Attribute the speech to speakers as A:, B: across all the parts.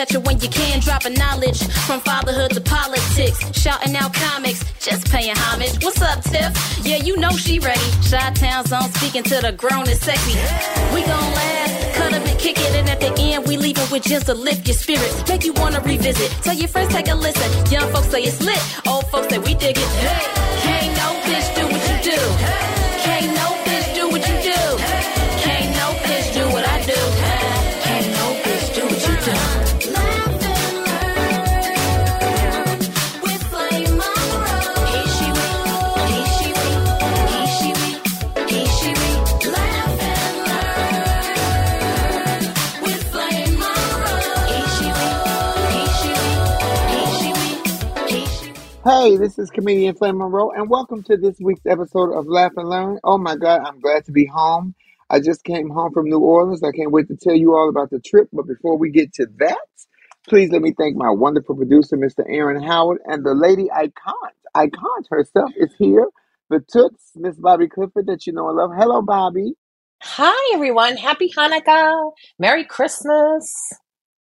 A: Catch it when you can. Dropping knowledge from fatherhood to politics. Shouting out comics, just paying homage. What's up, Tiff? Yeah, you know she ready. Shot Town's on speaking to the grown and sexy. We gon' laugh, cut up and kick it. And at the end, we leave it with just to lift your spirits. Make you wanna revisit. Tell your friends, take a listen. Young folks say it's lit. Old folks say we dig it. Hey, can't no bitch do what you do. Can't
B: Hey, this is comedian Flame Monroe, and welcome to this week's episode of Laugh and Learn. Oh my God, I'm glad to be home. I just came home from New Orleans. I can't wait to tell you all about the trip. But before we get to that, Please let me thank my wonderful producer, Mr. Aaron Howard, and the lady icon, icon herself is here. The Toots, Miss Bobbi Clifford, that you know and love. Hello, Bobbi.
C: Hi, everyone. Happy Hanukkah. Merry Christmas.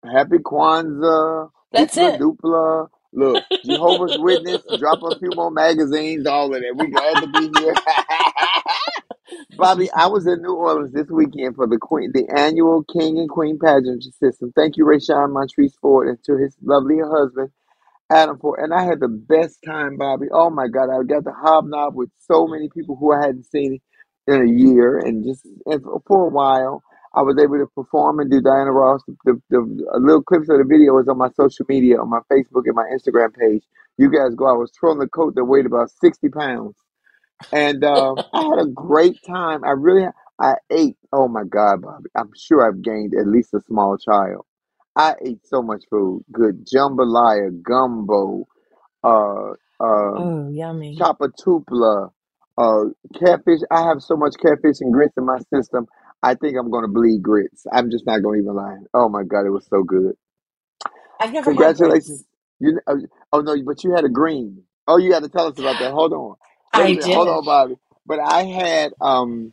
B: Happy Kwanzaa.
C: That's
B: Hoopla
C: it.
B: doopla. Look, Jehovah's Witness, drop a few more magazines, all of that. We glad to be here. Bobbi, I was in New Orleans this weekend for the Queen, the annual King and Queen pageantry system. Thank you, Rayshawn Montrese Ford, and to his lovely husband, Adam Ford. And I had the best time, Bobbi. Oh my God, I got to hobnob with so many people who I hadn't seen in a year, and just and for a while. I was able to perform and do Diana Ross. The, the, the little clips of the video is on my social media, on my Facebook and my Instagram page. You guys go. I was twirling the coat that weighed about sixty pounds, and um, I had a great time. I really, I ate. Oh my God, Bobbi! I'm sure I've gained at least a small child. I ate so much food. Good jambalaya, gumbo, uh, um,
C: Oh, yummy.
B: chapatupla, uh, catfish. I have so much catfish and grits in my system. I think I'm going to bleed grits. I'm just not going to even lie. Oh my God, it was so good.
C: I've never had
B: Congratulations. You, uh, oh no, but you had a green. Oh, you got to tell us about that. Hold on. Wait
C: I
B: minute. Hold on, Bobbi. But I had um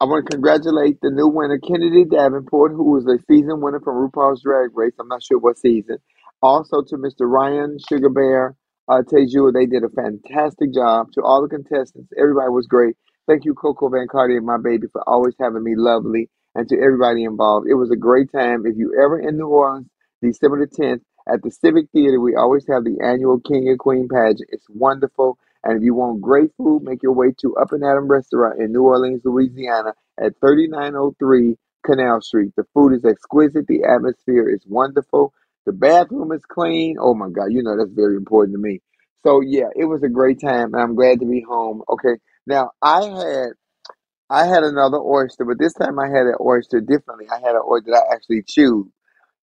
B: I want to congratulate the new winner, Kennedy Davenport, who was a season winner from RuPaul's Drag Race. I'm not sure what season. Also to Mr. Ryan Sugar Bear uh, Tejua, they did a fantastic job. To all the contestants, everybody was great. Thank you, Coco Van Cardi and my baby, for always having me lovely, and to everybody involved. It was a great time. If you ever in New Orleans, December the 10th, at the Civic Theater, we always have the annual King and Queen pageant. It's wonderful. And if you want great food, make your way to Up and Adam Restaurant in New Orleans, Louisiana at 3903 Canal Street. The food is exquisite. The atmosphere is wonderful. The bathroom is clean. Oh my God, you know that's very important to me. So yeah, it was a great time and I'm glad to be home. Okay. Now I had I had another oyster, but this time I had an oyster differently. I had an oyster that I actually chewed.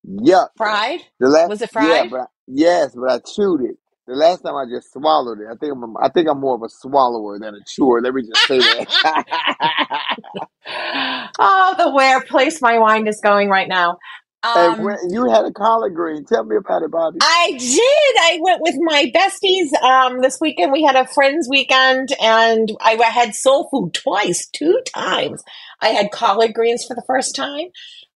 B: Yuck.
C: Fried?
B: The last,
C: Was it fried?
B: yeah, but I, yes, but I chewed it. The last time I just swallowed it. I think I'm, a, I think I'm more of a swallower than a chewer. Let me just say that.
C: oh, the where place my mind is going right now.
B: And
C: Um,
B: when you had a collard green, tell me about it, Bobbi.
C: I did. I went with my besties um, this weekend. We had a friends weekend, and I had soul food twice, two times. I had collard greens for the first time.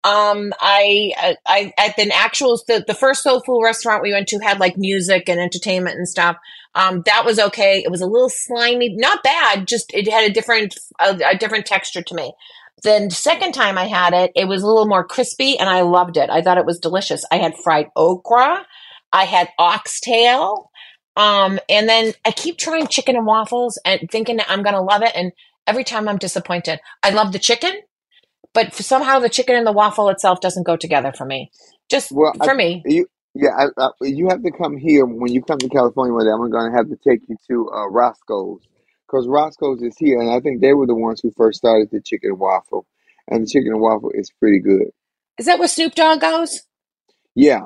C: Um, I, I, I at the actual the, the first soul food restaurant we went to had like music and entertainment and stuff. Um, that was okay. It was a little slimy, not bad. Just it had a different a, a different texture to me. Then the second time I had it, it was a little more crispy, and I loved it. I thought it was delicious. I had fried okra, I had oxtail, um, and then I keep trying chicken and waffles and thinking that I'm gonna love it, and every time I'm disappointed. I love the chicken, but somehow the chicken and the waffle itself doesn't go together for me. Just
B: Well, I,
C: for me.
B: you, yeah, I, I, you have to come here when you come to California one day. I'm going to have to take you to uh, Roscoe's because Roscoe's is here, and I think they were the ones who first started the chicken and waffle, and the chicken and waffle is pretty good.
C: Is that where Snoop Dogg goes?
B: Yeah,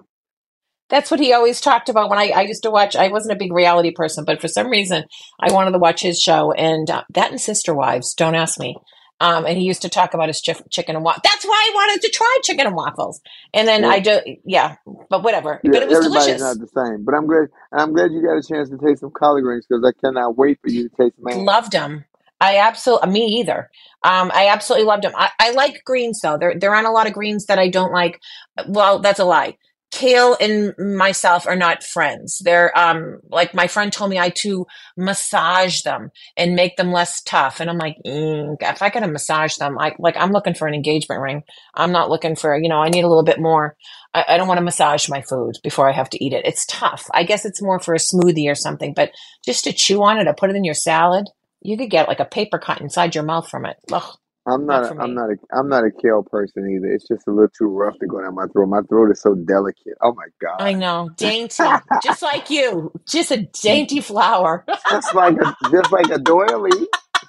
C: That's what he always talked about when I, I used to watch. I wasn't a big reality person, but for some reason, I wanted to watch his show. And uh, that and Sister Wives, don't ask me. Um, and he used to talk about his chif- chicken and waffles. That's why I wanted to try chicken and waffles. And then
B: well,
C: I do, yeah, but whatever.
B: yeah,
C: But it was
B: everybody's
C: delicious.
B: not the same, but I'm glad, I'm glad you got a chance to taste some collard greens because I cannot wait for you to taste mine.
C: Loved them. I absolutely, me either. Um, I absolutely loved them. I, I like greens though. There, there aren't a lot of greens that I don't like. Well, that's a lie. Kale and myself are not friends. They're um like my friend told me I to massage them and make them less tough. And I'm like, mm, if I gotta massage them, I like I'm looking for an engagement ring. I'm not looking for you know I need a little bit more. I, I don't want to massage my food before I have to eat it. It's tough. I guess it's more for a smoothie or something. But just to chew on it or put it in your salad, you could get like a paper cut inside your mouth from it. Ugh,
B: I'm
C: not
B: not a, I'm not. A, I'm not a kale person either. It's just a little too rough to go down my throat. My throat is so delicate. Oh my god!
C: I know, dainty, just like you, just a dainty flower.
B: just like a just like a doily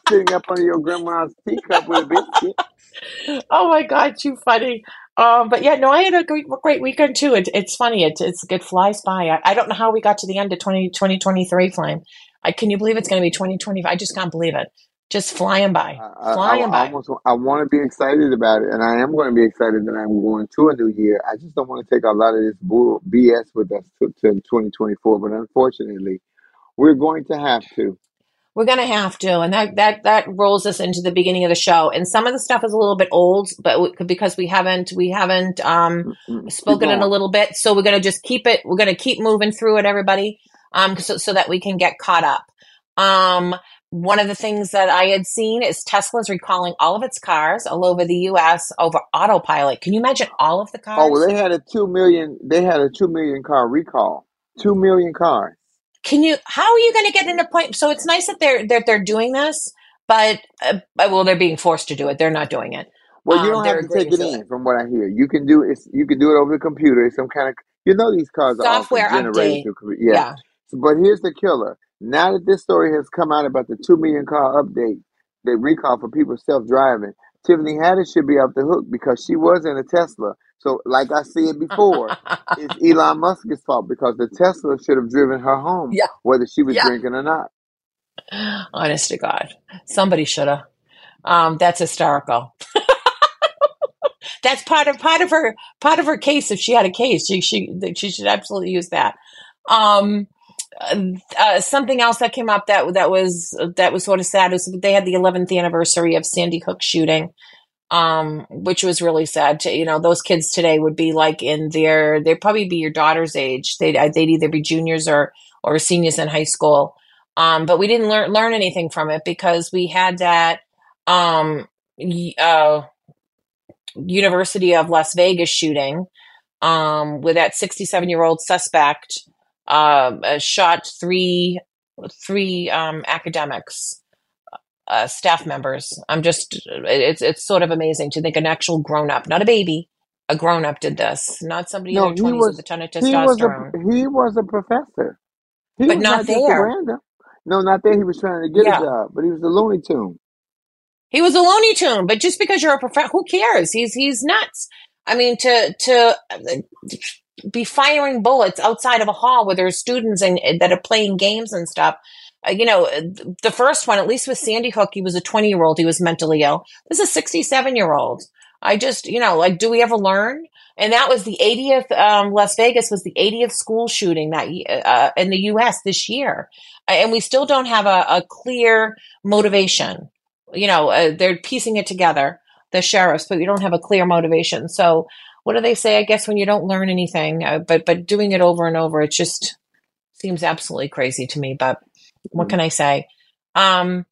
B: sitting up under your grandma's teacup with a biscuit.
C: oh my god, too funny. Um, but yeah, no, I had a great, great weekend too. It, it's funny. It, it's it flies by. I, I don't know how we got to the end of 20, 2023, Flame. I, can you believe it's going to be 2025? I just can't believe it. Just flying by,
B: I,
C: flying
B: I, I
C: by.
B: almost I want to be excited about it, and I am going to be excited that I'm going to a new year. I just don't want to take a lot of this bull BS with us to, to 2024. But unfortunately, we're going to have to.
C: We're gonna have to, and that that that rolls us into the beginning of the show. And some of the stuff is a little bit old, but we, because we haven't we haven't um,
B: Mm, Keep
C: spoken in a little bit, so we're gonna just keep it. We're gonna keep moving through it, everybody, um, so so that we can get caught up. Um, one of the things that I had seen is Tesla's recalling all of its cars all over the U.S. over autopilot. Can you imagine all of the cars?
B: Oh, well, they had a two million. They had a two million car recall. Two million cars.
C: Can you? How are you going to get an appointment? So it's nice that they're that they're doing this, but uh, well, they're being forced to do it. They're not doing it.
B: Well, you
C: Um,
B: don't
C: they're
B: have to take it
C: to it.
B: in, from what I hear. You can do it. You can do it over the computer. It's some kind of. You know, these cars are often
C: Software
B: generated
C: update.
B: through. compu- Yeah.
C: Yeah.
B: So, but here's the killer. Now that this story has come out about the two million car update, the recall for people self driving, Tiffany Haddish should be off the hook because she was in a Tesla. So, like I said before, it's Elon Musk's fault because the Tesla should have driven her home,
C: Yeah.
B: whether she was
C: Yeah.
B: drinking or not.
C: Honest to God, somebody should have. Um, that's hysterical. that's part of part of her part of her case. If she had a case, she she she should absolutely use that. Um, uh, something else that came up that that was that was sort of sad is they had the 11th anniversary of Sandy Hook shooting, um, which was really sad. To, you know, those kids today would be like in their they'd probably be your daughter's age. They'd they'd either be juniors or or seniors in high school. Um, but we didn't learn learn anything from it because we had that um, uh, University of Las Vegas shooting um, with that 67 year old suspect um, uh, shot three three um, academics, uh, staff members. I'm just it's it's sort of amazing to think an actual grown up, not a baby, a grown up did this, not somebody
B: No,
C: in their
B: he
C: 20s
B: was
C: with a ton of
B: he was
C: testosterone.
B: a he was a professor. He
C: But
B: was
C: not
B: not
C: there.
B: random. No, not there. He was trying to get
C: Yeah.
B: a job, but he was a Looney Tune.
C: He was a Looney Tune, but just because you're a prof, who cares? He's he's nuts. I mean, to to uh, be firing bullets outside of a hall where there's students and that are playing games and stuff. Uh, you know, the first one, at least with Sandy Hook, he was a 20 year old. He was mentally ill. This is a 67 year old. I just, you know, like, do we ever learn? And that was the 80th. Um, Las Vegas was the 80th school shooting that uh, in the U.S. this year, Uh, and we still don't have a, a clear motivation you know, uh, they're piecing it together, the sheriffs, but we don't have a clear motivation. So, what do they say? I guess when you don't learn anything, uh, but but doing it over and over, it just seems absolutely crazy to me. But what can I say? Um,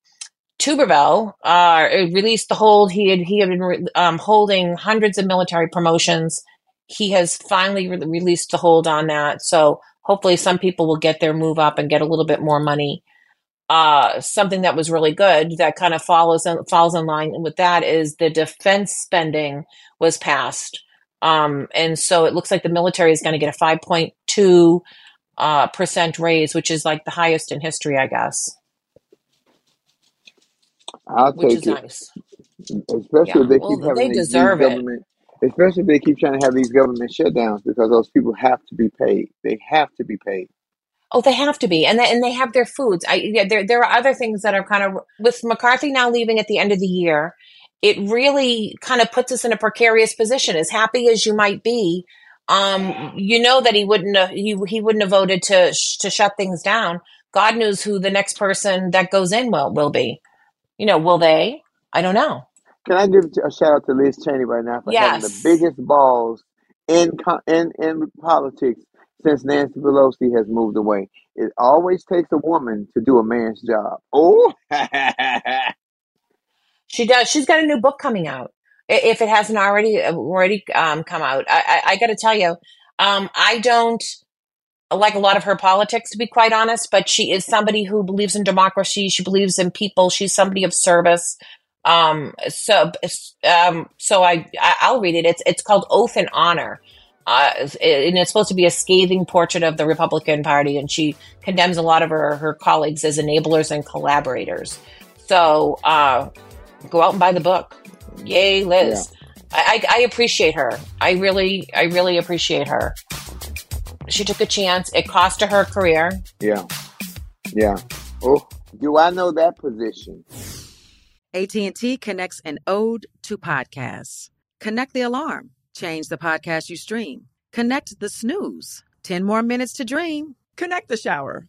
C: Tuberville uh, released the hold. He had he had been re- um, holding hundreds of military promotions. He has finally re- released the hold on that. So hopefully, some people will get their move up and get a little bit more money uh, something that was really good that kind of follows in, falls in line with that is the defense spending was passed. Um, and so it looks like the military is going to get a 5.2 uh, percent raise, which is like the highest in history, I guess,
B: I'll
C: which
B: take
C: is
B: it,
C: nice.
B: especially
C: Yeah,
B: if they
C: well,
B: keep having
C: they
B: these, these
C: deserve it.
B: government. Especially if they keep trying to have these government shutdowns because those people have to be paid. They have to be paid.
C: Oh, they have to be, and they, and they have their foods. I yeah, there there are other things that are kind of with McCarthy now leaving at the end of the year. It really kind of puts us in a precarious position. As happy as you might be, um, you know that he wouldn't have, he he wouldn't have voted to sh- to shut things down. God knows who the next person that goes in will will be. You know, will they? I don't know.
B: Can I give a shout out to Liz Cheney right now for having the biggest balls in in in politics since Nancy Pelosi has moved away? It always takes a woman to do a man's job. Oh,
C: She does. She's got a new book coming out. If it hasn't already already um, come out, I, I, I got to tell you, um, I don't like a lot of her politics, to be quite honest. But she is somebody who believes in democracy. She believes in people. She's somebody of service. Um, so, um, so I, I I'll read it. It's it's called Oath and Honor. Uh, and it's supposed to be a scathing portrait of the Republican Party, and she condemns a lot of her, her colleagues as enablers and collaborators. So, uh, go out and buy the book. Yay, Liz. I, I, I appreciate her. I really, I really appreciate her. She took a chance. It cost her her career.
B: yeah, yeah. Oh, do I know that position?
D: AT&T connects an ode to podcasts. Connect the alarm. Change the podcast you stream. Connect the snooze. 10 more minutes to dream.
E: Connect the shower.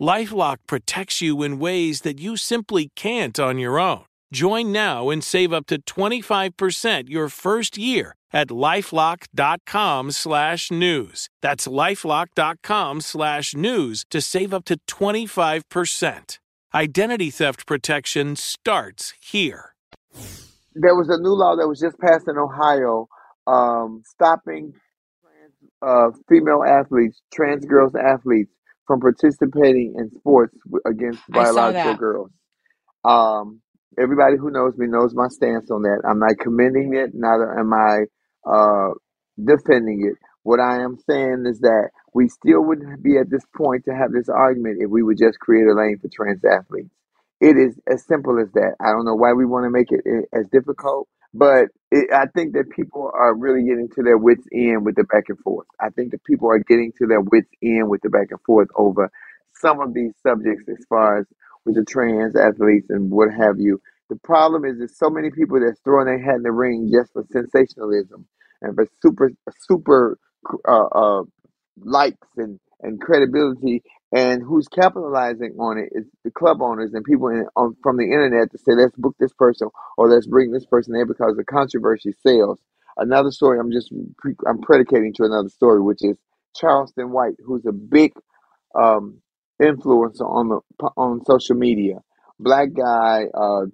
F: Lifelock protects you in ways that you simply can't on your own. Join now and save up to 25% your first year at lifelock.com slash news. That's lifelock.com slash news to save up to 25%. Identity theft protection starts here.
B: There was a new law that was just passed in Ohio um, stopping uh, female athletes, trans girls athletes, from participating in sports against biological girls. Um, everybody who knows me knows my stance on that. I'm not commending it, neither am I uh, defending it. What I am saying is that we still wouldn't be at this point to have this argument if we would just create a lane for trans athletes. It is as simple as that. I don't know why we want to make it eh, as difficult, but it, I think that people are really getting to their wits end with the back and forth. I think that people are getting to their wits end with the back and forth over some of these subjects, as far as with the trans athletes and what have you. The problem is there's so many people that's throwing their hat in the ring just for sensationalism and for super super uh, uh, likes and, and credibility. And who's capitalizing on it is the club owners and people in, on, from the internet to say, let's book this person or let's bring this person in because the controversy sells. Another story I'm just pre- I'm predicating to another story, which is Charleston White, who's a big um, influencer on the on social media. Black guy, uh,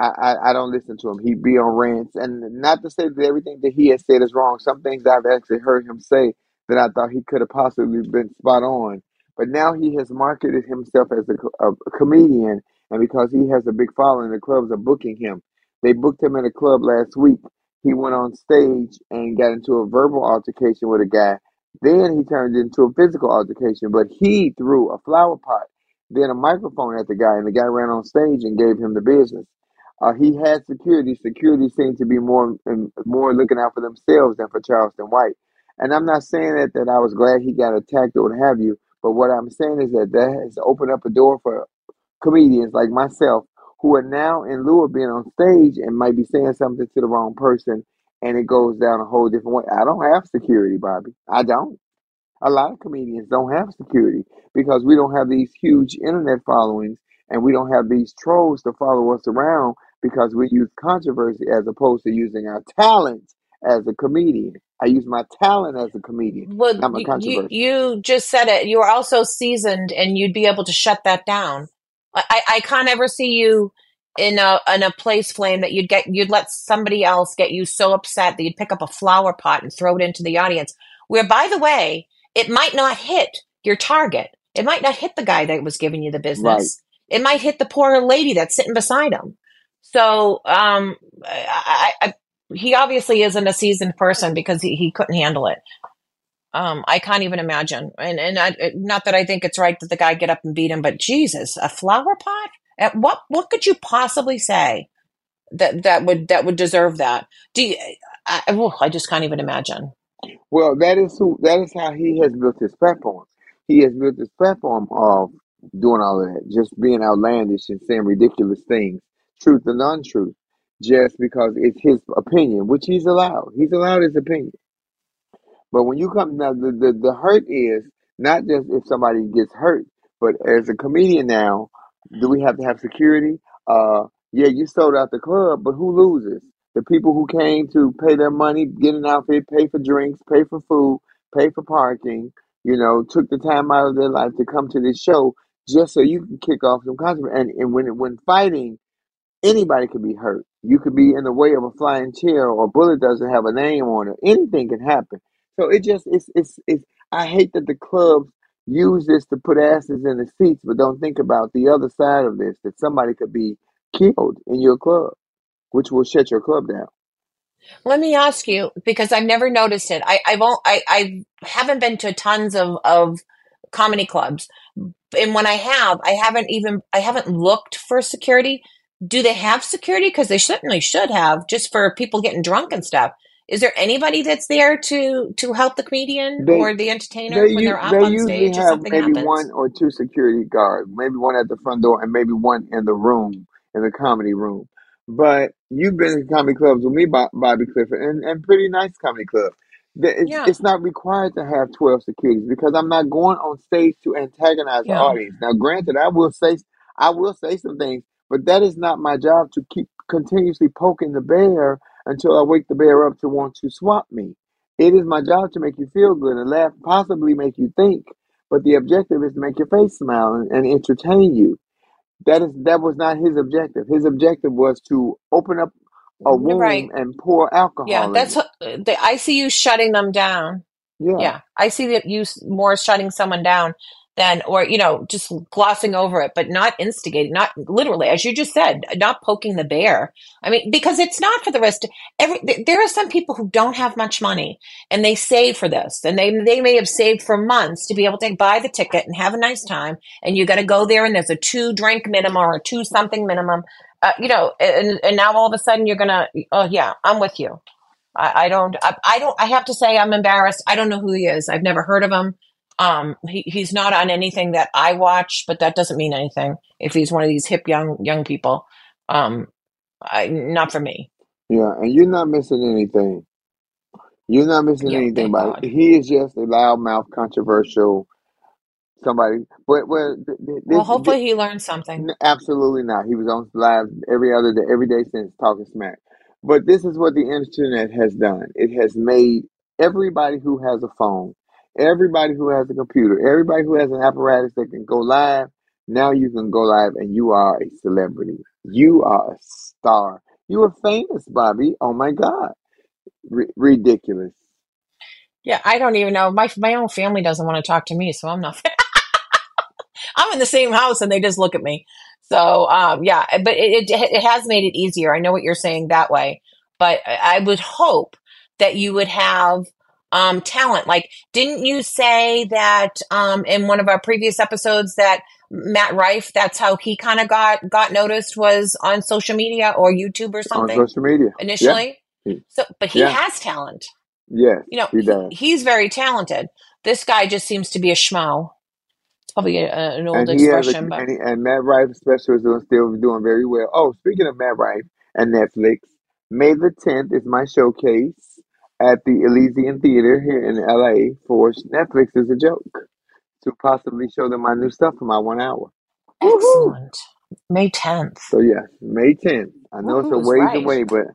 B: I, I, I don't listen to him. He be on rants, and not to say that everything that he has said is wrong. Some things I've actually heard him say that I thought he could have possibly been spot on. But now he has marketed himself as a, a, comedian, and because he has a big following, the clubs are booking him. They booked him in a club last week. He went on stage and got into a verbal altercation with a guy. Then he turned into a physical altercation, but he threw a flower pot, then a microphone at the guy, and the guy ran on stage and gave him the business. Uh, he had security. Security seemed to be more and more looking out for themselves than for Charleston White. And I'm not saying that that I was glad he got attacked or what have you, but what I'm saying is that that has opened up a door for comedians like myself who are now in lieu of being on stage and might be saying something to the wrong person, and it goes down a whole different way. I don't have security, Bobbi. I don't. A lot of comedians don't have security because we don't have these huge internet followings and we don't have these trolls to follow us around because we use controversy as opposed to using our talent as a comedian. I use my talent as a comedian.
C: Well, you, you just said it. You are also seasoned, and you'd be able to shut that down. I, I can't ever see you in a in a place flame that you'd get you'd let somebody else get you so upset that you'd pick up a flower pot and throw it into the audience. Where, by the way, it might not hit your target. It might not hit the guy that was giving you the
B: Right.
C: business. It might hit the poor lady that's sitting beside him. So, um, I, I, he obviously isn't a seasoned person because he, he couldn't handle it. Um, I can't even imagine. And and I, not that I think it's right that the guy get up and beat him, but Jesus, a flower pot? At what what could you possibly say that that would that would deserve that? Do you, I, oh, I just can't even imagine.
B: Well, that is who. That is how he has built his platform. He has built his platform of doing all of that, just being outlandish and saying ridiculous things, truth and untruth, just because it's his opinion, which he's allowed. He's allowed his opinion. But when you come now, the, the the hurt is not just if somebody gets hurt, but as a comedian now, do we have to have security? Uh, yeah, you sold out the club, but who loses? The people who came to pay their money, get an outfit, pay for drinks, pay for food, pay for parking. You know, took the time out of their life to come to this show just so you can kick off some controversy. And and when when fighting, anybody could be hurt. You could be in the way of a flying chair or a bullet doesn't have a name on it. Anything can happen. So it just it's it's it's I hate that the clubs use this to put asses in the seats but don't think about the other side of this that somebody could be killed in your club, which will shut your club down.
C: Let me ask you because I've never noticed it. I I won't. I I haven't been to tons of of comedy clubs, and when I have, I haven't even I haven't looked for security. Do they have security? Because they certainly should have, just for people getting drunk and stuff. Is there anybody that's there to to help the comedian
B: They
C: or the entertainer
B: they
C: when they're up
B: they
C: on
B: usually
C: stage or something
B: maybe
C: happens?
B: one or two security guards, maybe one at the front door and maybe one in the room in the comedy room. But you've been in comedy clubs with me, Bobbi Clifford, and, and pretty nice comedy club. It's,
C: Yeah,
B: it's not required to have 12 securities because I'm not going on stage to antagonize the audience. Now, granted, I will say I will say some things, but that is not my job to keep continuously poking the bear until I wake the bear up to want to swap me. It is my job to make you feel good and laugh, possibly make you think, but the objective is to make your face smile and, and entertain you. That is that was not his objective. His objective was to open up a mm,
C: You're right.
B: womb and pour
C: Yeah,
B: alcohol in
C: that's what the, I see you shutting them down.
B: Yeah.
C: Yeah, I see that you more shutting someone down then or you know just glossing over it but not instigating not literally as you just said not poking the bear. I mean because it's not for the rest every there are some people who don't have much money and they save for this and they they may have saved for months to be able to buy the ticket and have a nice time and you got to go there and there's a two drink minimum or a two something minimum uh, you know and, and now all of a sudden you're gonna oh yeah i'm with you. I, I don't I, I don't i have to say i'm embarrassed. I don't know who he is. I've never heard of him um, he, he's not on anything that I watch, but that doesn't mean anything. If he's one of these hip young young people, um, I, not for me.
B: Yeah, and you're not missing anything. You're not missing
C: Yeah,
B: anything
C: God.
B: He is just a loudmouth, controversial somebody. But well, th- th-
C: Well, hopefully he learned something.
B: Absolutely not. He was on live every other day, every day since talking smack. But this is what the internet has done. It has made everybody who has a phone, everybody who has a computer, everybody who has an apparatus that can go live. Now you can go live and you are a celebrity. You are a star. You are famous, Bobbi. Oh my God. R- ridiculous.
C: Yeah, I don't even know. My my own family doesn't want to talk to me, so I'm not. I'm in the same house and they just look at me. So um, yeah, but it, it it has made it easier. I know what you're saying that way, but I would hope that you would have um, talent. Like, didn't you say that um, in one of our previous episodes that Matt Rife, that's how he kind of got got noticed was on social media or YouTube or
B: On
C: something
B: social media.
C: Initially.
B: He-
C: So, but he
B: Yeah.
C: has talent.
B: Yeah,
C: You know,
B: he does.
C: he's very talented. This guy just seems to be a schmo. It's probably a, a- an old
B: And he a
C: expression, but
B: and, he, and Matt Rife special is still doing very well. Oh, speaking of Matt Rife and Netflix, May the tenth is my showcase at the Elysian Theater here in LA for Netflix is a joke to possibly show them my new stuff for my one hour. Woohoo!
C: excellent. May 10th.
B: So yes, May tenth. I know it's a ways
C: right.
B: away, but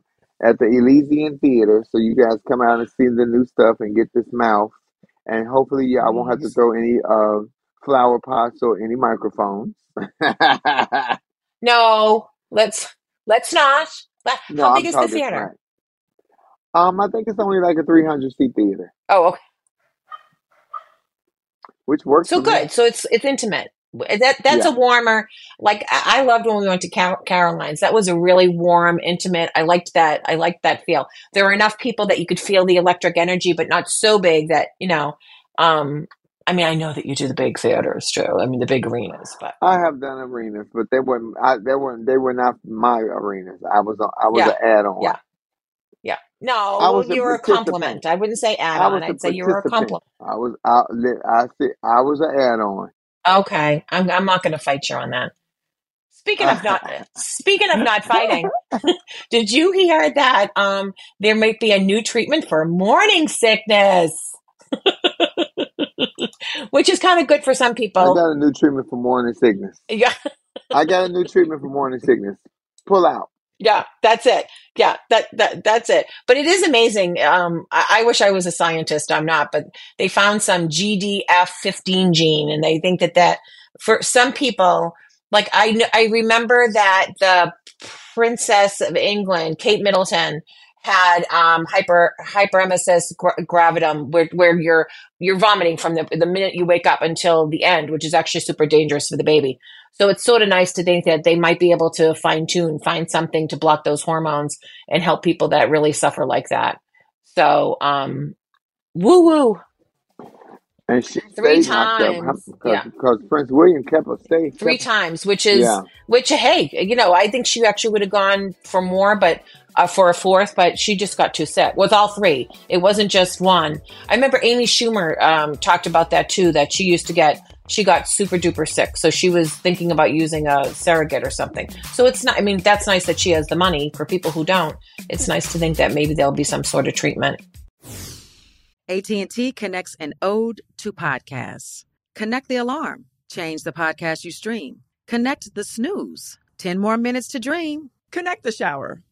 B: at the Elysian Theater, so you guys come out and see the new stuff and get this mouth, and hopefully, yeah, I won't have to throw any uh flower pots or any microphones.
C: No, let's let's not. Le-
B: No,
C: How big
B: I'm
C: is the
B: talking
C: theater?
B: Um, I think it's only like a 300 seat theater,
C: Oh, okay.
B: which works
C: So
B: for me.
C: good. So it's it's intimate. That that's
B: Yeah.
C: a warmer. Like I loved when we went to Car- Caroline's. That was a really warm, intimate. I liked that. I liked that feel. There were enough people that you could feel the electric energy, but not so big that you know. Um, I mean, I know that you do the big theaters too. I mean, the big arenas, but
B: I have done arenas, but they weren't. I, they weren't. They were not my arenas. I was. A, I was
C: yeah,
B: an add-on.
C: yeah, No, you
B: were a
C: compliment. I wouldn't say
B: I
C: add-on.
B: was a
C: I'd say you were a
B: participant.
C: compliment.
B: I was. I. I said I was an add-on.
C: Okay, I'm I'm not going to fight you on that. Speaking of not speaking of not fighting, did you hear that um there might be a new treatment for morning sickness? Which is kind of good for some people.
B: I
C: people.
B: got a new treatment for morning sickness.
C: Yeah,
B: I got a new treatment for morning sickness. Pull out.
C: Yeah, that's it. Yeah, that that that's it. But it is amazing. Um, I, I wish I was a scientist. I'm not, but they found some GDF15 gene, and they think that that for some people, like I I remember that the Princess of England, Kate Middleton, had um, hyper hyperemesis gra- gravidum, where where you're you're vomiting from the the minute you wake up until the end, which is actually super dangerous for the baby. So it's sort of nice to think that they might be able to fine tune, find something to block those hormones and help people that really suffer like that. So, um, woo woo,
B: And she
C: three
B: stayed knocked up
C: times,
B: because
C: yeah,
B: Prince William kept her safe.
C: three times, which is
B: yeah.
C: which hey, you know, I think she actually would have gone for more, but uh, for a fourth, but she just got too sick with all three. It wasn't just one. I remember Amy Schumer um, talked about that too. That she used to get, she got super duper sick, so she was thinking about using a surrogate or something. So it's not. I mean, that's nice that she has the money. For people who don't, it's nice to think that maybe there'll be some sort of treatment.
D: AT&T connects an ode to podcasts. Connect the alarm. Change the podcast you stream. Connect the snooze. 10 more minutes to dream.
E: Connect the shower.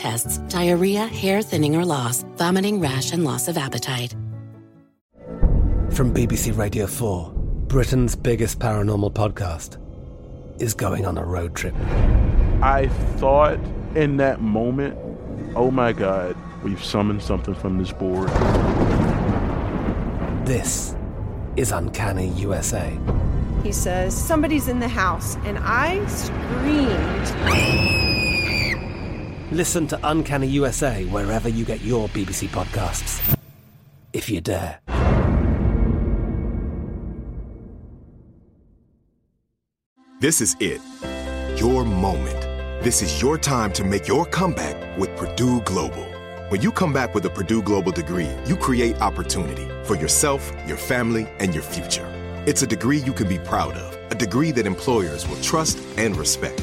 G: tests, diarrhea, hair thinning or loss, vomiting, rash, and loss of appetite.
H: From BBC Radio 4, Britain's biggest paranormal podcast is going on a road trip.
I: I thought in that moment, oh my God, we've summoned something from this board.
H: This is Uncanny USA.
J: He says, Somebody's in the house, and I screamed.
H: Listen to Uncanny USA wherever you get your BBC podcasts, if you dare.
K: This is it. Your moment. This is your time to make your comeback with Purdue Global. When you come back with a Purdue Global degree, you create opportunity for yourself, your family, and your future. It's a degree you can be proud of, a degree that employers will trust and respect.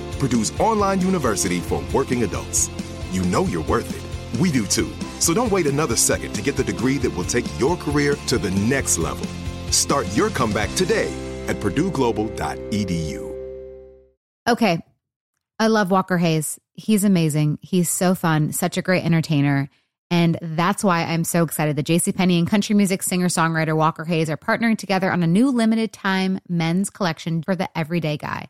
K: Purdue's online university for working adults. You know you're worth it. We do too. So don't wait another second to get the degree that will take your career to the next level. Start your comeback today at purdueglobal.edu.
L: Okay. I love Walker Hayes. He's amazing. He's so fun, such a great entertainer. And that's why I'm so excited that JCPenney and country music singer-songwriter Walker Hayes are partnering together on a new limited time men's collection for the everyday guy.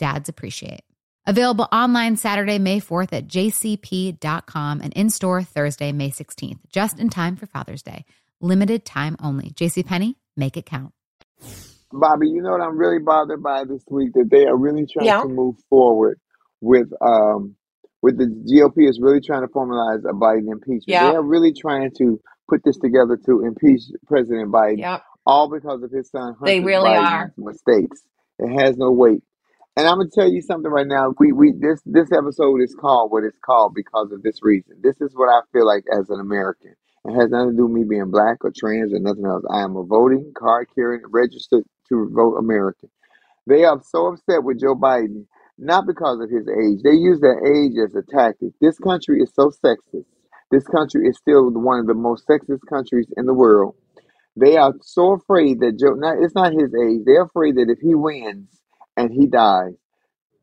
L: dads appreciate. Available online Saturday, May 4th at jcp.com and in store Thursday, May 16th, just in time for Father's Day. Limited time only. JCPenney, make it count.
B: Bobbi, you know what I'm really bothered by this week that they are really trying
C: Yeah.
B: to move forward with um with the GOP is really trying to formalize a Biden impeachment.
C: Yeah.
B: They are really trying to put this together to impeach President Biden,
C: Yep.
B: all because of his son
C: They really
B: Biden's
C: are.
B: mistakes. It has no weight. And I'm gonna tell you something right now. We we this this episode is called what it's called because of this reason. This is what I feel like as an American. It has nothing to do with me being black or trans or nothing else. I am a voting, card carrying, registered to vote American. They are so upset with Joe Biden, not because of his age. They use their age as a tactic. This country is so sexist. This country is still one of the most sexist countries in the world. They are so afraid that Joe, not, it's not his age. They're afraid that if he wins and he dies,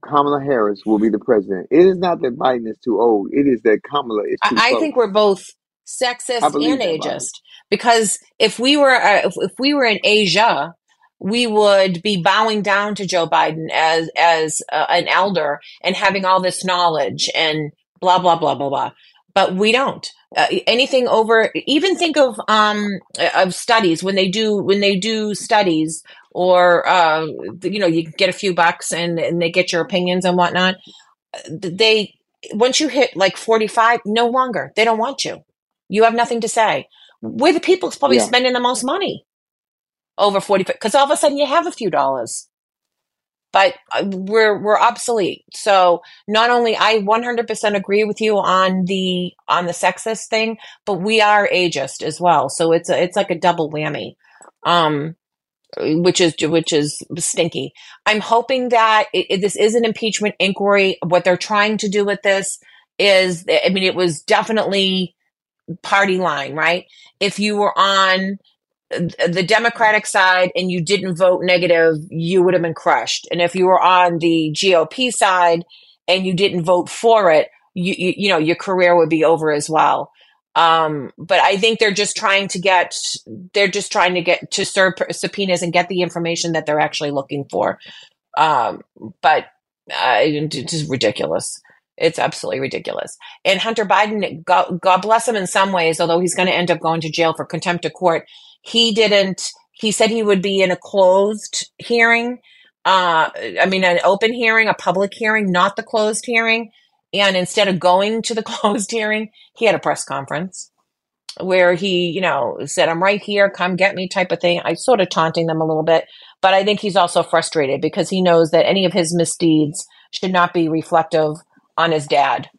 B: Kamala Harris will be the president. It is not that Biden is too old. It is that Kamala is too
C: I, I think we're both sexist and ageist because if we were uh, if, if we were in Asia, we would be bowing down to Joe Biden as as uh, an elder and having all this knowledge and blah blah blah blah blah. But we don't. Uh, anything over even think of um of studies when they do when they do studies or uh, you know you get a few bucks and and they get your opinions and whatnot they once you hit like 45 no longer. They don't want you. You have nothing to say. We're the people probably
B: Yeah.
C: spending the most money over 40 because all of a sudden you have a few dollars. But uh, we're we're obsolete. So not only i 100% agree with you on the on the sexist thing but we are ageist as well. So it's a, it's like a double whammy. Um which is which is stinky i'm hoping that it, it- this is an impeachment inquiry what they're trying to do with this is i mean it was definitely party line right if you were on the Democratic side and you didn't vote negative, you would have been crushed. And if you were on the GOP side and you didn't vote for it, you you, you know your career would be over as well. Um, but I think they're just trying to get they're just trying to get to serve subpoenas and get the information that they're actually looking for. Um, but uh, it's just ridiculous. It's absolutely ridiculous. And Hunter Biden, God, God bless him in some ways, although he's going to end up going to jail for contempt of court. He didn't, he said he would be in a closed hearing. Uh, I mean, an open hearing, a public hearing, not the closed hearing. And instead of going to the closed hearing, he had a press conference where he, you know, said, I'm right here, come get me type of thing. I sort of taunting them a little bit, but I think he's also frustrated because he knows that any of his misdeeds should not be reflective on his dad.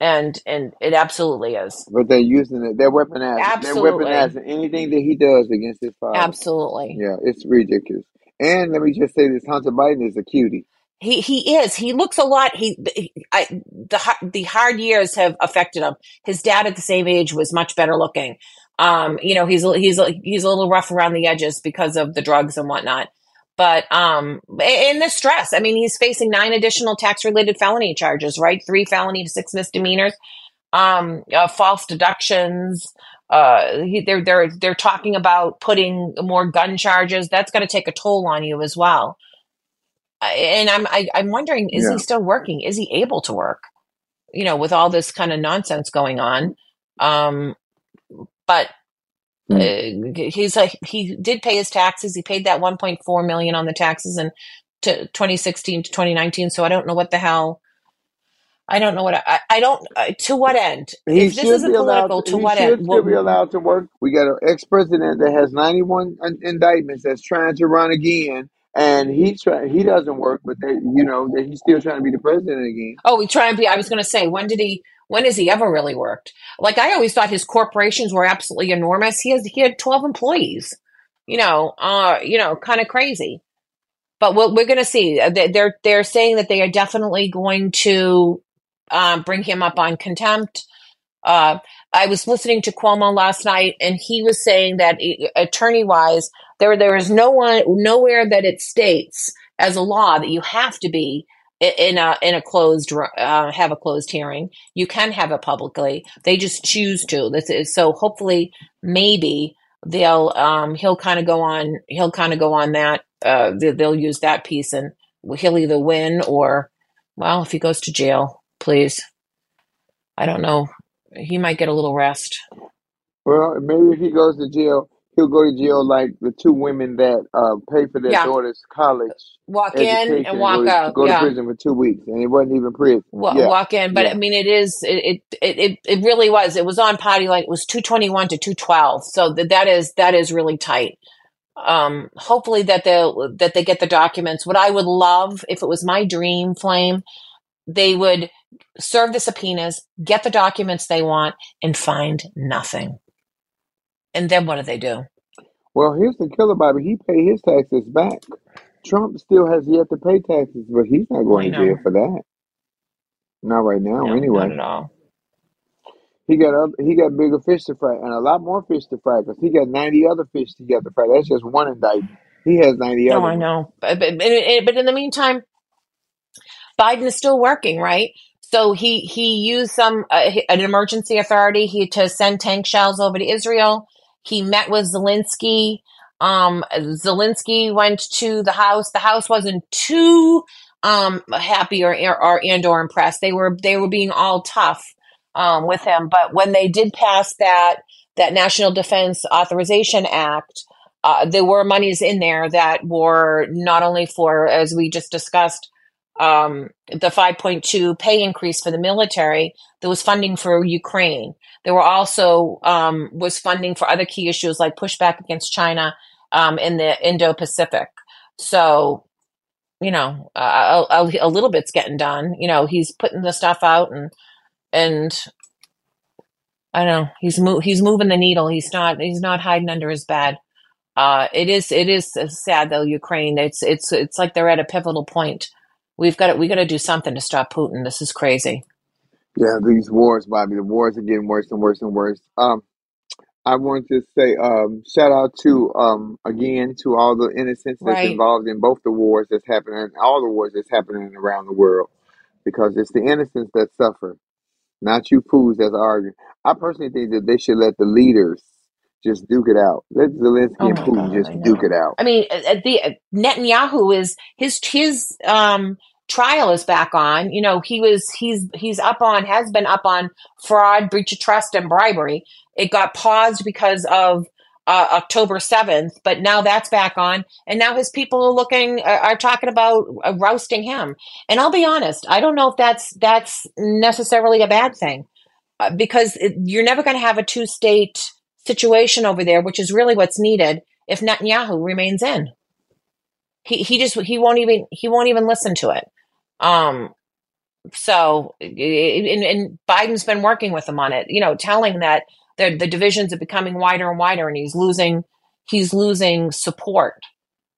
C: And and it absolutely is.
B: But they're using it. They're weaponizing.
C: Absolutely.
B: They're weaponizing anything that he does against his father.
C: Absolutely.
B: Yeah, it's ridiculous. And let me just say this: Hunter Biden is a cutie.
C: He he is. He looks a lot. He, he I, the the hard years have affected him. His dad at the same age was much better looking. Um, you know, he's he's he's a little rough around the edges because of the drugs and whatnot. But um, and the stress. I mean, he's facing nine additional tax related felony charges. Right, three felony, six misdemeanors, um, uh, false deductions. Uh, he, they're they're they're talking about putting more gun charges. That's going to take a toll on you as well. I- and I'm I, I'm wondering, is
B: Yeah.
C: he still working? Is he able to work? You know, with all this kind of nonsense going on. Um, but uh, he's like he did pay his taxes. He paid that 1.4 million on the taxes in to 2016 to 2019. So I don't know what the hell. I don't know what I, I don't uh, to what end.
B: He
C: if this
B: should
C: isn't political,
B: To,
C: to what
B: should
C: end? What,
B: be allowed to work. We got an ex-president that has 91 indictments that's trying to run again, and he try, he doesn't work, but they, you know, that he's still trying to be the president again.
C: Oh, we try and be. I was going to say, when did he? When has he ever really worked? Like I always thought, his corporations were absolutely enormous. He has he had twelve employees. You know, uh, you know, kind of crazy. But we're, we're going to see. Uh, they- They're they're saying that they are definitely going to um, bring him up on contempt. Uh, I was listening to Cuomo last night, and he was saying that attorney wise, there there is no one nowhere that it states as a law that you have to be in a in a closed uh, have a closed hearing. You can have it publicly. They just choose to. This is so. Hopefully, maybe they'll um, he'll kind of go on. He'll kind of go on that. Uh, they'll use that piece, and he'll either win or, well, if he goes to jail, please. I don't know. He might get a little rest.
B: Well, maybe if he goes to jail, he'll go to jail like the two women that uh, pay for their
C: Yeah.
B: daughter's college
C: Walk in
B: education
C: and walk out.
B: go
C: Yeah.
B: to prison for two weeks, and it wasn't even prison.
C: wa-
B: Yeah,
C: walk in. But
B: yeah.
C: I mean, it is it it it, it really was. It was on party like it was two twenty one to two twelve. So that that is that is really tight. Um, hopefully that they that they get the documents. What I would love if it was my dream, Flame, they would serve the subpoenas, get the documents they want, and find nothing. And then what do they do?
B: Well, here's the killer, Bobbi. He paid his taxes back. Trump still has yet to pay taxes, but he's not going to jail for that. Not right now,
C: No,
B: anyway.
C: not at all.
B: He got other, he got bigger fish to fry and a lot more fish to fry because he got ninety other fish to get to fry. That's just one indictment. He has ninety
C: No,
B: other
C: I know. But, but, but but in the meantime, Biden is still working, right? So he he used some uh, an emergency authority he to send tank shells over to Israel. He met with Zelensky. Um, Zelensky went to the house. The house wasn't too um, happy or or and or impressed. They were they were being all tough um, with him. But when they did pass that that National Defense Authorization Act, uh, there were monies in there that were not only for, as we just discussed, um, the 5.2 pay increase for the military. There was funding for Ukraine. There were also um, was funding for other key issues like pushback against China, um, in the Indo-Pacific. So, you know, a, a, a little bit's getting done. You know, he's putting the stuff out and and I don't know. He's mo- he's moving the needle. He's not he's not hiding under his bed. Uh, it is it is sad though. Ukraine. It's it's it's like they're at a pivotal point. We've got to, we got to do something to stop Putin. This is crazy.
B: Yeah, these wars, Bobbi. The wars are getting worse and worse and worse. Um, I want to say um, shout out to um, again to all the innocents that's
C: Right.
B: involved in both the wars that's happening, all the wars that's happening around the world, because it's the innocents that suffer, not you fools that's arguing. I personally think that they should let the leaders just duke it out. Let Zelensky
C: Oh
B: and Putin
C: God,
B: just duke it out.
C: I mean, uh, uh, the uh, Netanyahu is his his um trial is back on. You know, he was he's he's up on has been up on fraud, breach of trust, and bribery. It got paused because of uh, October seventh, but now that's back on, and now his people are looking are, are talking about uh, roasting him. And I'll be honest, I don't know if that's that's necessarily a bad thing uh, because it, you're never going to have a two state situation over there, which is really what's needed if Netanyahu remains in. He he just he won't even he won't even listen to it. Um, so and, and Biden's been working with him on it, you know, telling that the the divisions are becoming wider and wider, and he's losing he's losing support.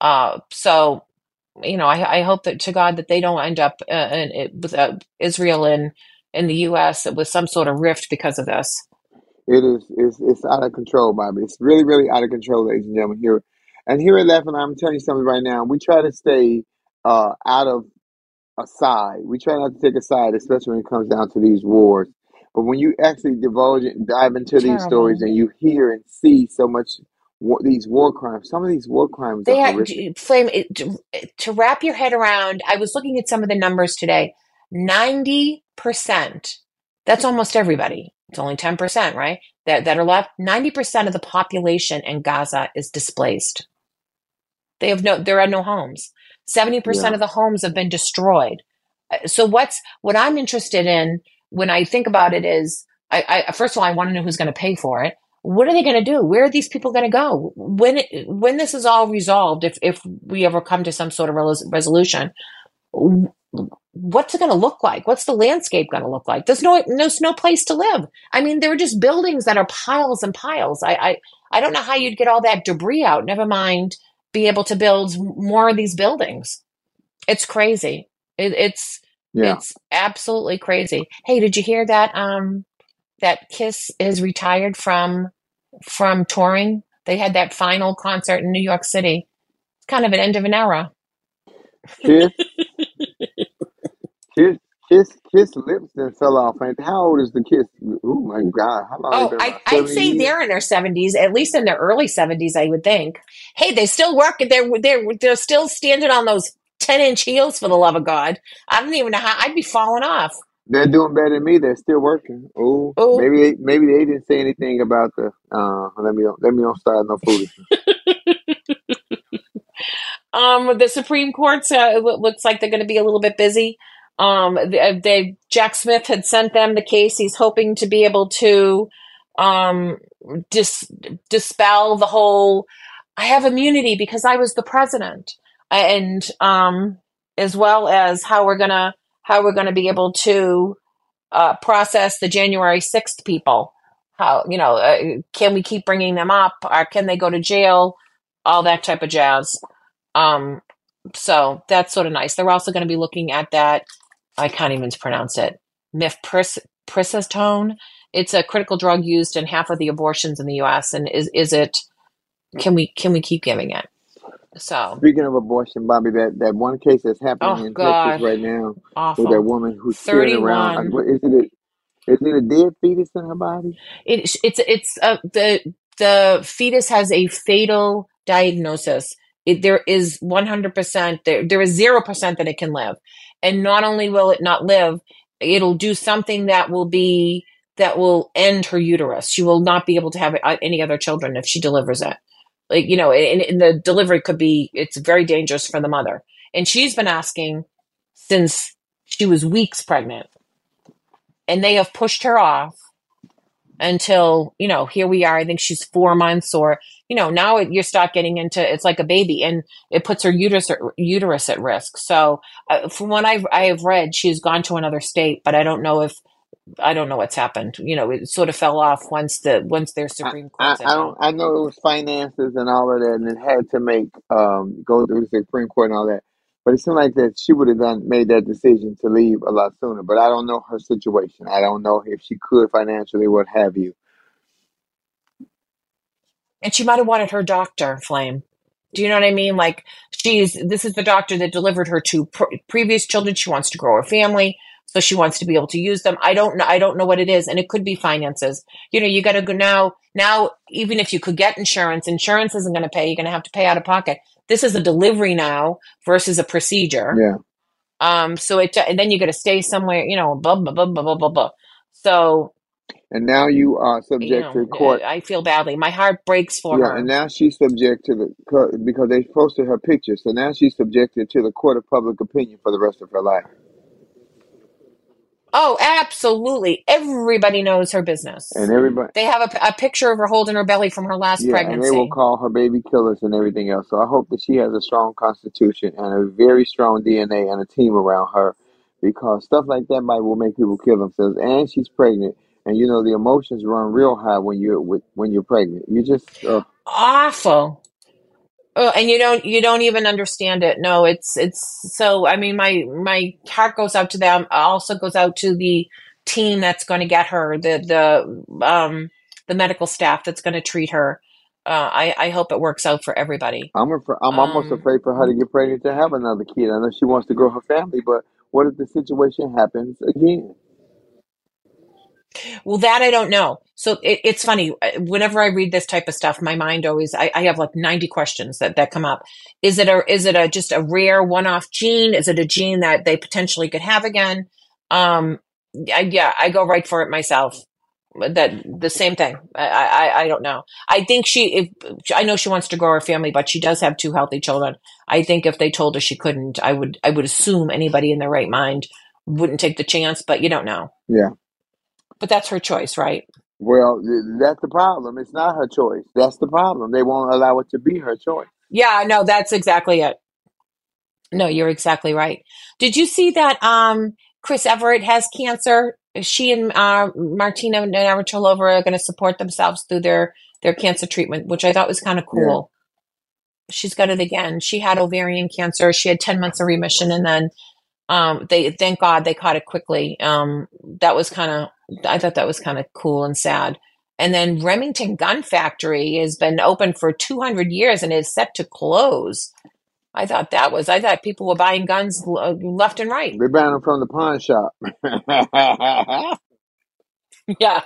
C: Uh, so you know, I, I hope that to God that they don't end up uh, in, it, with uh, Israel and in the U.S. with some sort of rift because of this.
B: It is it's it's out of control, Bobbi. It's really, really out of control, ladies and gentlemen. Here and here at Laughing, I'm telling you something right now. We try to stay uh, out of a side. We try not to take a side, especially when it comes down to these wars. But when you actually divulge and dive into these stories and you hear and see so much war, these war crimes, some of these war crimes
C: They
B: are
C: had flame it, to, to wrap your head around. I was looking at some of the numbers today. Ninety percent. That's almost everybody. It's only ten percent, right? That that are left. Ninety percent of the population in Gaza is displaced. They have no. There are no homes. Seventy percent
B: Yeah.
C: of the homes have been destroyed. Uh, So what's what I'm interested in when I think about it is, I, I first of all, I want to know who's going to pay for it. What are they going to do? Where are these people going to go when it, when this is all resolved? If if we ever come to some sort of res- resolution, what's it going to look like? What's the landscape going to look like? There's no there's no place to live. I mean, there are just buildings that are piles and piles. I I, I don't know how you'd get all that debris out. Never mind be able to build more of these buildings. It's crazy. It, it's
B: Yeah.
C: it's absolutely crazy. Hey, did you hear that? Um, that Kiss is retired from from touring. They had that final concert in New York City. It's kind of an end of an era.
B: Kiss, kiss, kiss, kiss lips then fell off. they? How old is the kiss? Oh my God! How long
C: Oh,
B: they
C: I, I'd say
B: years.
C: they're in their seventies, at least in their early seventies, I would think. Hey, they still work. They're they're they're still standing on those ten inch heels. For the love of God, I don't even know how. I'd be falling off.
B: They're doing better than me. They're still working. Oh, maybe they, maybe they didn't say anything about the. Uh, let me let me don't start no foolishness.
C: Um, the Supreme Court uh, it looks like they're going to be a little bit busy. Um, they, they Jack Smith had sent them the case. He's hoping to be able to um dis, dispel the whole I have immunity because I was the president, and um, as well as how we're gonna how we're gonna be able to uh, process the January sixth people. How you know uh, can we keep bringing them up, or can they go to jail? All that type of jazz. Um, so that's sort of nice. They're also going to be looking at that. I can't even pronounce it. Mifepristone. It's a critical drug used in half of the abortions in the U.S. And is is it? Can we can we keep giving it? So
B: Speaking of abortion, Bobbi, that, that one case that's happening
C: oh
B: in
C: god,
B: Texas right now with that woman who's carrying around.
C: Thirty one.
B: What is it? A, is it a dead fetus in her body?
C: It, it's it's uh, the the fetus has a fatal diagnosis. It, there is 100% there there is 0% that it can live. And not only will it not live, it'll do something that will be that will end her uterus. She will not be able to have any other children if she delivers it. Like, you know, and, and the delivery could be it's very dangerous for the mother. And she's been asking since she was weeks pregnant. And they have pushed her off until you know here we are i think she's four months or you know, now it, you start getting into it's like a baby, and it puts her uterus uterus at risk. So, uh, from what I've I have read, she's gone to another state, but I don't know if I don't know what's happened. You know, it sort of fell off once the once their Supreme Court.
B: I,
C: said
B: I don't. I know it was finances and all of that, and it had to make um go through the Supreme Court and all that. But it seemed like that she would have done made that decision to leave a lot sooner. But I don't know her situation. I don't know if she could financially, what have you.
C: And she might have wanted her doctor flame. Do you know what i mean? Like she's this is the doctor that delivered her two pr- previous children. She wants to grow her family so she wants to be able to use them. I don't know i don't know what it is and it could be finances. You know you got to go now now even if you could get insurance insurance isn't going to pay. You're going to have to pay out of pocket. This is a delivery now versus a procedure.
B: Yeah.
C: um so it and then you got to stay somewhere you know blah blah blah blah blah blah blah. So
B: And now you mm-hmm. are
C: you
B: subject to
C: know uh,
B: court.
C: i feel badly my heart breaks for
B: Yeah,
C: her
B: and now she's subject to the co- because they posted her picture. So now she's subjected to the court of public opinion for the rest of her life.
C: Oh, absolutely. Everybody knows her business.
B: And everybody,
C: They have a, a picture of her holding her belly from her last
B: yeah, and they will
C: pregnancy.
B: call her baby killers and everything else. So I hope that she has a strong constitution and a very strong DNA and a team around her, because stuff like that might will make people kill themselves. And she's pregnant, and you know the emotions run real high when you're with when you're pregnant. You just uh,
C: Awful. Oh, and you don't you don't even understand it. No, it's it's so I mean my my heart goes out to them. Also goes out to the team that's going to get her, the the um the medical staff that's going to treat her. Uh, I I hope it works out for everybody.
B: I'm afraid, I'm almost
C: Um,
B: afraid for her to get pregnant to have another kid. I know she wants to grow her family, but what if the situation happens again?
C: Well, that I don't know. So it, it's funny. Whenever I read this type of stuff, my mind always I, I have like ninety questions that that come up. Is it a is it a just a rare one off gene? Is it a gene that they potentially could have again? Um, I, yeah, I go right for it myself. That the same thing. I, I I don't know. I think she. If I know she wants to grow her family, but she does have two healthy children. I think if they told her she couldn't, I would I would assume anybody in their right mind wouldn't take the chance. But you don't know.
B: Yeah.
C: But that's her choice, right?
B: Well, that's the problem. It's not her choice. That's the problem. They won't allow it to be her choice.
C: Yeah, no, that's exactly it. No, you're exactly right. Did you see that um Chris Evert has cancer? She and uh, Martina Navratilova are going to support themselves through their their cancer treatment, which I thought was kind of
B: Yeah.
C: cool. She's got it again. She had ovarian cancer. She had 10 months of remission and then um they thank God they caught it quickly. Um that was kind of I thought that was kind of cool and sad. And then Remington Gun Factory has been open for 200 years and is set to close. I thought that was, I thought people were buying guns left and right.
B: They ban them from the pawn shop.
C: Yeah.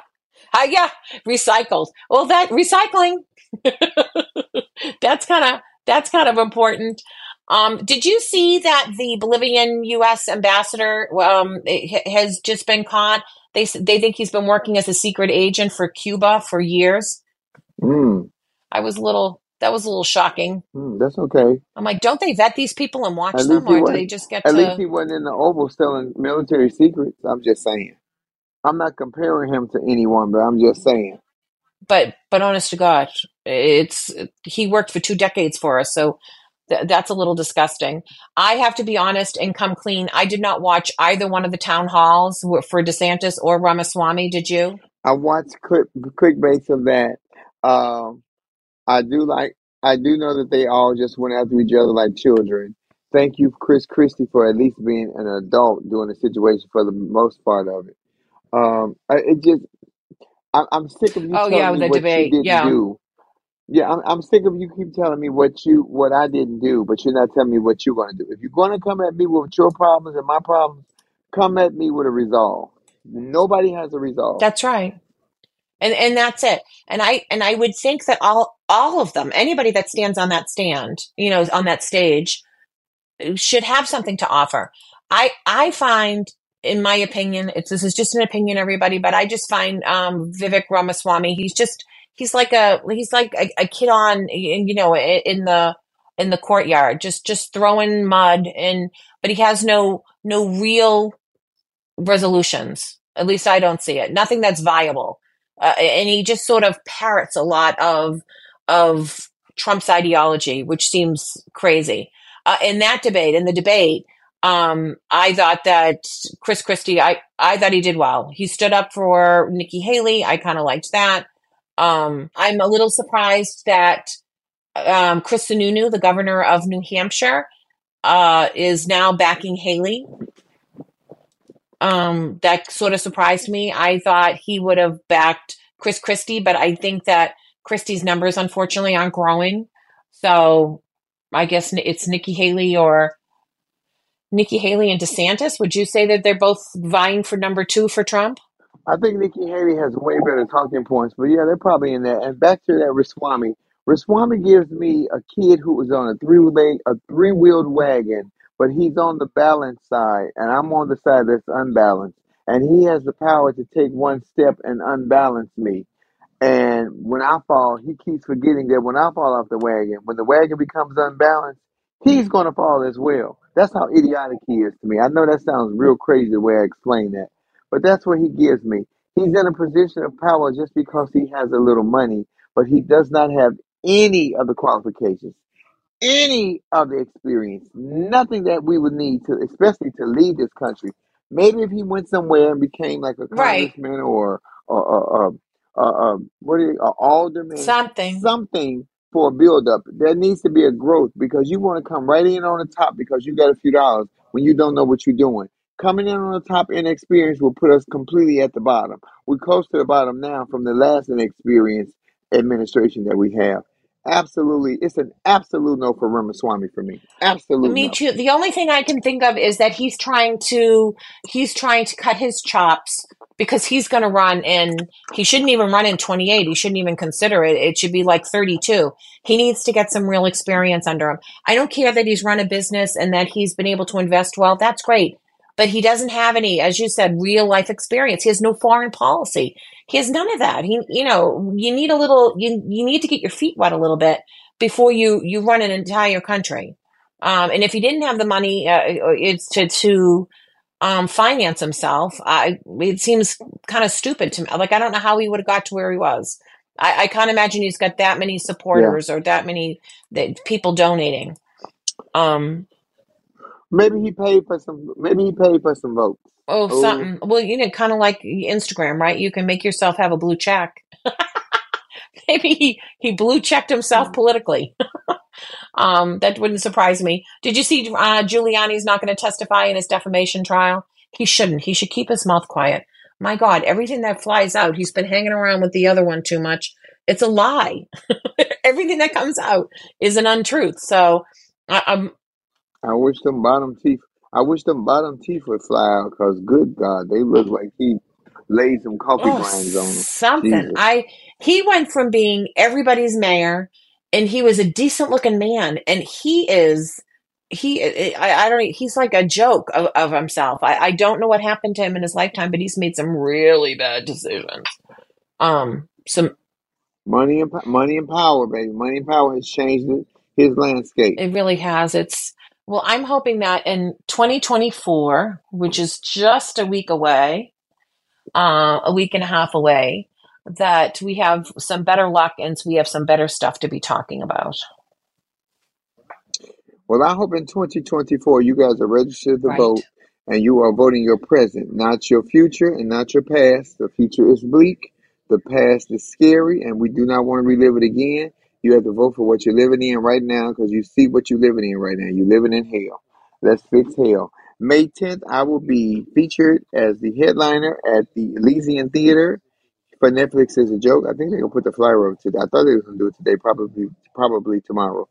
C: Uh, yeah. Recycled. Well, that recycling, that's kind of, that's kind of important. Um, did you see that the Bolivian U.S. ambassador um, has just been caught? They they think he's been working as a secret agent for Cuba for years.
B: mm,
C: I was a little that was a little shocking.
B: mm, that's okay.
C: I'm like, don't they vet these people and watch
B: At
C: them, or do they just get
B: At least he wasn't in the Oval selling military secrets. I'm just saying. I'm not comparing him to anyone, but I'm just saying.
C: But but honest to God, it's he worked for two decades for us, so th- that's a little disgusting. I have to be honest and come clean. I did not watch either one of the town halls w- for DeSantis or Ramaswamy. Did you?
B: I watched quick clickbaits of that. Um, I do like. I do know that they all just went after each other like children. Thank you, Chris Christie, for at least being an adult during the situation for the most part of it. Um, I- it just. I, I'm sick of you
C: Oh yeah,
B: telling me
C: the
B: what you
C: debate.
B: didn't
C: Yeah.
B: do. Yeah, I'm, I'm sick of you keep telling me what you what I didn't do, but you're not telling me what you're going to do. If you're going to come at me with your problems and my problems, come at me with a resolve. Nobody has a resolve.
C: That's right. And and that's it. And I and I would think that all all of them, anybody that stands on that stand, you know, on that stage, should have something to offer. I I find, in my opinion, it's this is just an opinion, everybody, but I just find um, Vivek Ramaswamy. He's just he's like a he's like a, a kid on you know in the in the courtyard, just just throwing mud and but he has no no real resolutions. At least I don't see it. Nothing that's viable. Uh, and he just sort of parrots a lot of of Trump's ideology, which seems crazy. Uh, in that debate, in the debate, um, I thought that Chris Christie, I, I thought he did well. He stood up for Nikki Haley. I kind of liked that. Um, I'm a little surprised that um, Chris Sununu, the governor of New Hampshire, uh, is now backing Haley. Um, that sort of surprised me. I thought he would have backed Chris Christie, but I think that Christie's numbers, unfortunately, aren't growing. So I guess it's Nikki Haley or Nikki Haley and DeSantis. Would you say that they're both vying for number two for Trump?
B: I think Nikki Haley has way better talking points, but yeah, they're probably in there. And back to that Ramaswamy. Ramaswamy gives me a kid who was on a three a three wheeled wagon, but he's on the balanced side, and I'm on the side that's unbalanced. And he has the power to take one step and unbalance me. And when I fall, he keeps forgetting that when I fall off the wagon, when the wagon becomes unbalanced, he's going to fall as well. That's how idiotic he is to me. I know that sounds real crazy the way I explain that, but that's what he gives me. He's in a position of power just because he has a little money, but he does not have any of the qualifications, any of the experience, nothing that we would need to, especially to lead this country. Maybe if he went somewhere and became like a
C: Right.
B: congressman or or, or, or uh, uh, what do you, uh, alderman,
C: Something.
B: something for a build up. There needs to be a growth because you want to come right in on the top because you got a few dollars when you don't know what you're doing. Coming in on the top inexperience will put us completely at the bottom. We're close to the bottom now from the last inexperienced administration that we have. Absolutely, it's an absolute no for Ramaswamy for me. Absolutely,
C: Me
B: no.
C: too. The only thing I can think of is that he's trying to he's trying to cut his chops because he's going to run in he shouldn't even run in 28. He shouldn't even consider it. It should be like 32. He needs to get some real experience under him. I don't care that he's run a business and that he's been able to invest well. That's great. But he doesn't have any, as you said, real life experience. He has no foreign policy. He has none of that. He, you know, you need a little, you, you need to get your feet wet a little bit before you, you run an entire country. Um, and if he didn't have the money, uh, it's to, to, um, finance himself. I, it seems kind of stupid to me. Like, I don't know how he would have got to where he was. I, I can't imagine he's got that many
B: Yeah.
C: supporters or that many that people donating. Um,
B: Maybe he paid for some. Maybe he paid for some votes.
C: oh,
B: Oh,
C: something. Well, you know, kind of like Instagram, right? You can make yourself have a blue check. Maybe he, he blue checked himself politically. um, that wouldn't surprise me. Did you see uh, Giuliani's not going to testify in his defamation trial? He shouldn't. He should keep his mouth quiet. My God, everything that flies out, he's been hanging around with the other one too much. It's a lie. everything that comes out is an untruth. So I, I'm
B: I wish them bottom teeth. I wish them bottom teeth would fly out because, good God, they look like he laid some coffee
C: Oh,
B: grinds on them.
C: something.
B: Jesus.
C: I he went from being everybody's mayor, and he was a decent looking man, and he is he. I, I don't. He's like a joke of, of himself. I, I don't know what happened to him in his lifetime, but he's made some really bad decisions. Um, some
B: Money and po- money and power, baby. Money and power has changed his landscape.
C: it really has. It's well, I'm hoping that in 2024, which is just a week away, uh, a week and a half away, that we have some better luck and we have some better stuff to be talking about.
B: Well, I hope in 2024 you guys are registered to
C: Right.
B: vote and you are voting your present, not your future and not your past. The future is bleak, the past is scary, and we do not want to relive it again. You have to vote for what you're living in right now because you see what you're living in right now. You're living in hell. Let's fix hell. May 10th, I will be featured as the headliner at the Elysian Theater for Netflix is a joke. I think they're gonna put the flyer up today. I thought they were gonna do it today, probably probably tomorrow.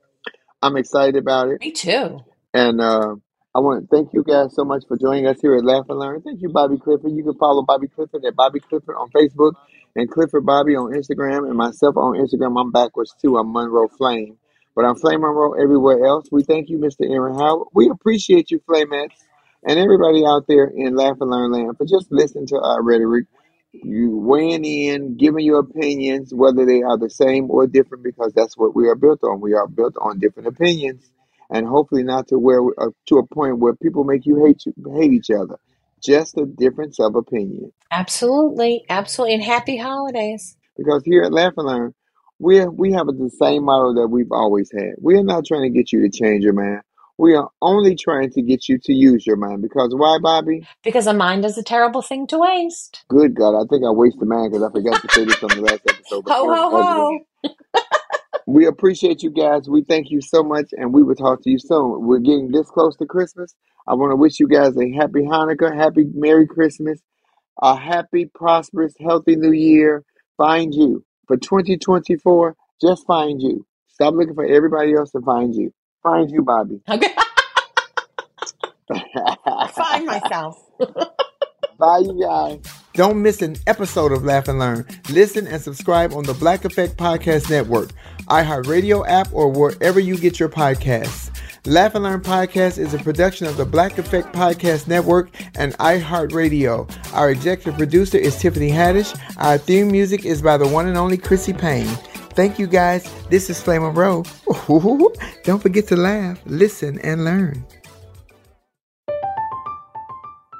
B: I'm excited about it.
C: Me too.
B: And uh, I want to thank you guys so much for joining us here at Laugh and Learn. Thank you, Bobbi Clifford. You can follow Bobbi Clifford at Bobbi Clifford on Facebook and Clifford Bobbi on Instagram and myself on Instagram. I'm backwards too. I'm Monroe Flame. But I'm Flame Monroe everywhere else. We thank you, Mr. Aaron Howard. We appreciate you, Flamettes, and everybody out there in Laugh and Learn Land for just listening to our rhetoric you weighing in, giving your opinions, whether they are the same or different, because that's what we are built on. We are built on different opinions, and hopefully not to where uh, to a point where people make you hate you, hate each other. Just a difference of opinion.
C: Absolutely. Absolutely. And happy holidays.
B: Because here at Laugh and Learn, we we have the same model that we've always had. We are not trying to get you to change your mind. We are only trying to get you to use your mind. Because why, Bobbi?
C: Because a mind is a terrible thing to waste.
B: Good God, I think I wasted mine because I forgot to say this on the last episode.
C: Ho, ho, ho.
B: We appreciate you guys. We thank you so much, and we will talk to you soon. We're getting this close to Christmas. I want to wish you guys a happy Hanukkah, happy Merry Christmas, a happy, prosperous, healthy New Year. Find you for 2024. Just find you. Stop looking for everybody else to find you. Find you, Bobbi.
C: Okay. Find myself.
B: Bye, you guys. Don't miss an episode of Laugh and Learn. Listen and subscribe on the Black Effect Podcast Network, iHeartRadio app, or wherever you get your podcasts. Laugh and Learn Podcast is a production of the Black Effect Podcast Network and iHeartRadio. Our executive producer is Tiffany Haddish. Our theme music is by the one and only Chrissy Payne. Thank you guys. This is Flame Row. Don't forget to laugh, listen, and learn.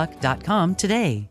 M: healthlock.com today.